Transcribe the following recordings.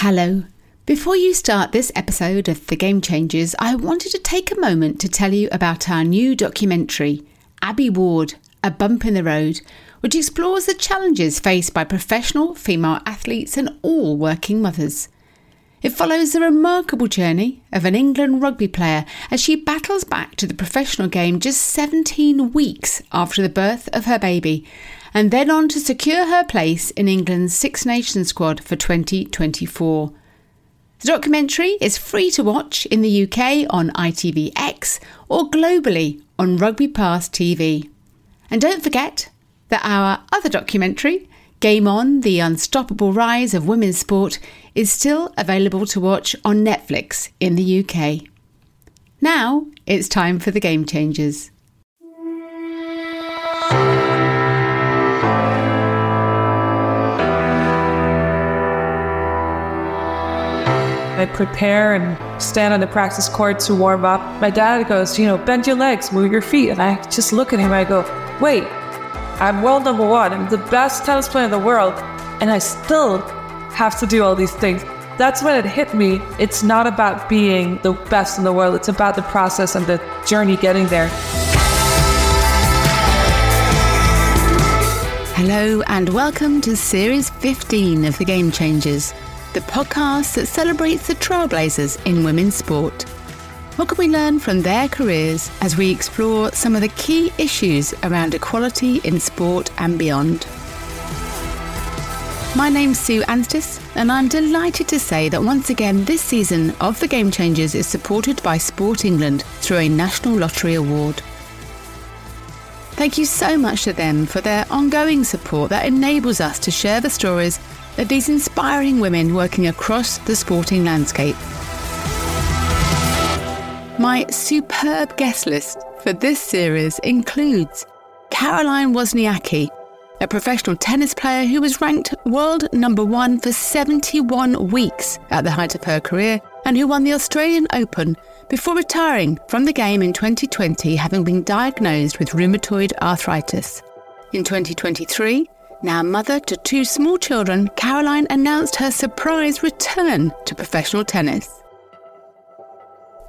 Hello. Before you start this episode of The Game Changers, I wanted to take a moment to tell you about our new documentary, Abbie Ward A Bump in the Road, which explores the challenges faced by professional female athletes and all working mothers. It follows the remarkable journey of an England rugby player as she battles back to the professional game just 17 weeks after the birth of her baby and then on to secure her place in England's Six Nations squad for 2024. The documentary is free to watch in the UK on ITVX or globally on Rugby Pass TV. And don't forget that our other documentary, Game On The Unstoppable Rise of Women's Sport, is still available to watch on Netflix in the UK. Now it's time for the Game Changers. I prepare and stand on the practice court to warm up. My dad goes, you know, bend your legs, move your feet. And I just look at him, I go, wait, I'm world number one. I'm the best tennis player in the world. And I still have to do all these things. That's when it hit me. It's not about being the best in the world, it's about the process and the journey getting there. Hello, and welcome to Series 15 of The Game Changers the podcast that celebrates the trailblazers in women's sport. What can we learn from their careers as we explore some of the key issues around equality in sport and beyond? My name's Sue Anstiss, and I'm delighted to say that once again this season of The Game Changers is supported by Sport England through a National Lottery Award. Thank you so much to them for their ongoing support that enables us to share the stories of these inspiring women working across the sporting landscape. My superb guest list for this series includes Caroline Wozniacki, a professional tennis player who was ranked world number one for 71 weeks at the height of her career and who won the Australian Open before retiring from the game in 2020, having been diagnosed with rheumatoid arthritis. In 2023, now mother to two small children, Caroline announced her surprise return to professional tennis.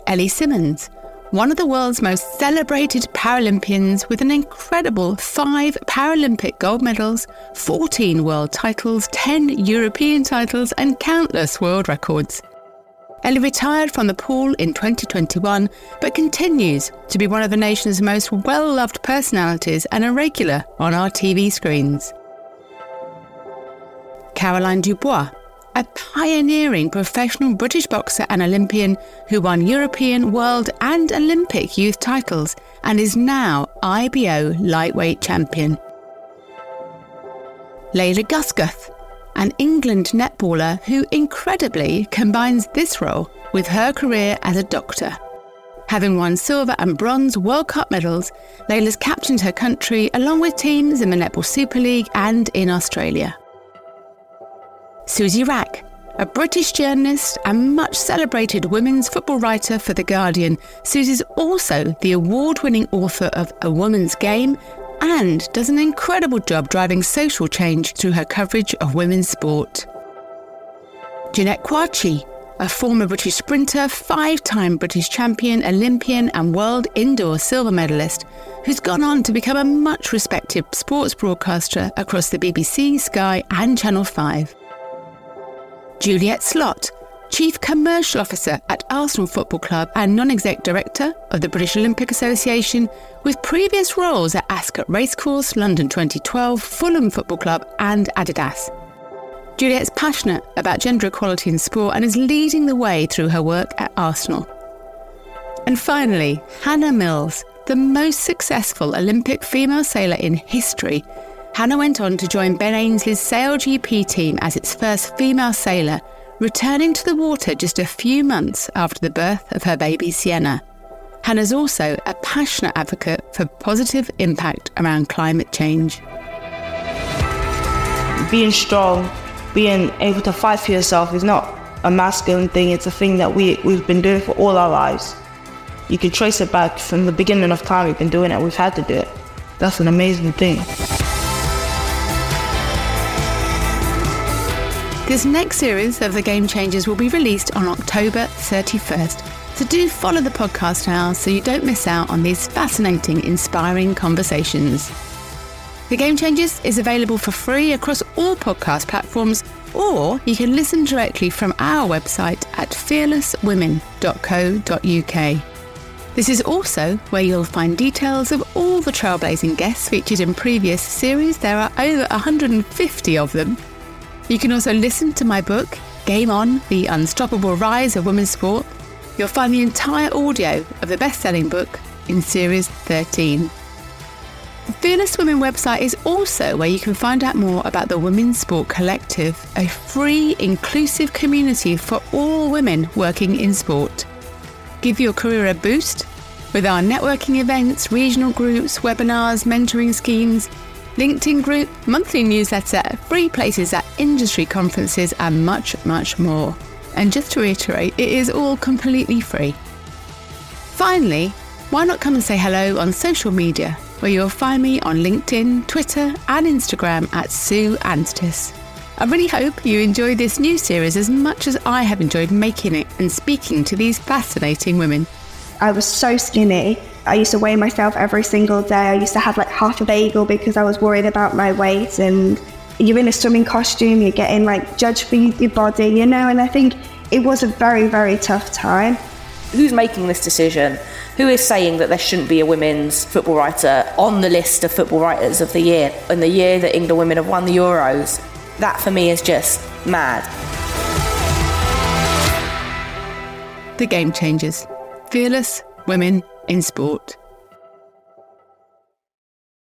Ellie Simmonds, one of the world's most celebrated Paralympians with an incredible five Paralympic gold medals, 14 world titles, 10 European titles, and countless world records. Ellie retired from the pool in 2021, but continues to be one of the nation's most well loved personalities and a regular on our TV screens. Caroline Dubois, a pioneering professional British boxer and Olympian who won European, World, and Olympic youth titles and is now IBO lightweight champion. Layla Guscoth, an England netballer who incredibly combines this role with her career as a doctor. Having won silver and bronze World Cup medals, Layla's captained her country along with teams in the Netball Super League and in Australia. Suzy Wrack, a British journalist and much celebrated women's football writer for The Guardian. Suzy's also the award winning author of A Woman's Game and does an incredible job driving social change through her coverage of women's sport. Jeanette Kwakye, a former British sprinter, five time British champion, Olympian, and world indoor silver medalist, who's gone on to become a much respected sports broadcaster across the BBC, Sky, and Channel 5. Juliet Slot, Chief Commercial Officer at Arsenal Football Club and Non Exec Director of the British Olympic Association, with previous roles at Ascot Racecourse, London 2012, Fulham Football Club, and Adidas. Juliet's passionate about gender equality in sport and is leading the way through her work at Arsenal. And finally, Hannah Mills, the most successful Olympic female sailor in history, Hannah went on to join Ben Ainslie's SailGP team as its first female sailor, returning to the water just a few months after the birth of her baby Sienna. Hannah's also a passionate advocate for positive impact around climate change. Being strong, being able to fight for yourself is not a masculine thing, it's a thing that we, we've been doing for all our lives. You can trace it back from the beginning of time, we've been doing it, we've had to do it. That's an amazing thing. This next series of The Game Changers will be released on October 31st. So do follow the podcast now so you don't miss out on these fascinating, inspiring conversations. The Game Changers is available for free across all podcast platforms, or you can listen directly from our website at fearlesswomen.co.uk. This is also where you'll find details of all the trailblazing guests featured in previous series. There are over 150 of them. You can also listen to my book, Game On The Unstoppable Rise of Women's Sport. You'll find the entire audio of the best selling book in Series 13. The Fearless Women website is also where you can find out more about the Women's Sport Collective, a free, inclusive community for all women working in sport give your career a boost with our networking events, regional groups, webinars, mentoring schemes, LinkedIn group, monthly newsletter, free places at industry conferences, and much, much more. And just to reiterate, it is all completely free. Finally, why not come and say hello on social media, where you'll find me on LinkedIn, Twitter, and Instagram at Sue Anstiss. I really hope you enjoy this new series as much as I have enjoyed making it and speaking to these fascinating women. I was so skinny. I used to weigh myself every single day. I used to have like half a bagel because I was worried about my weight. And you're in a swimming costume, you're getting like judged for your body, you know. And I think it was a very, very tough time. Who's making this decision? Who is saying that there shouldn't be a women's football writer on the list of football writers of the year? In the year that England women have won the Euros, that for me is just mad. The Game Changers Fearless Women in Sport.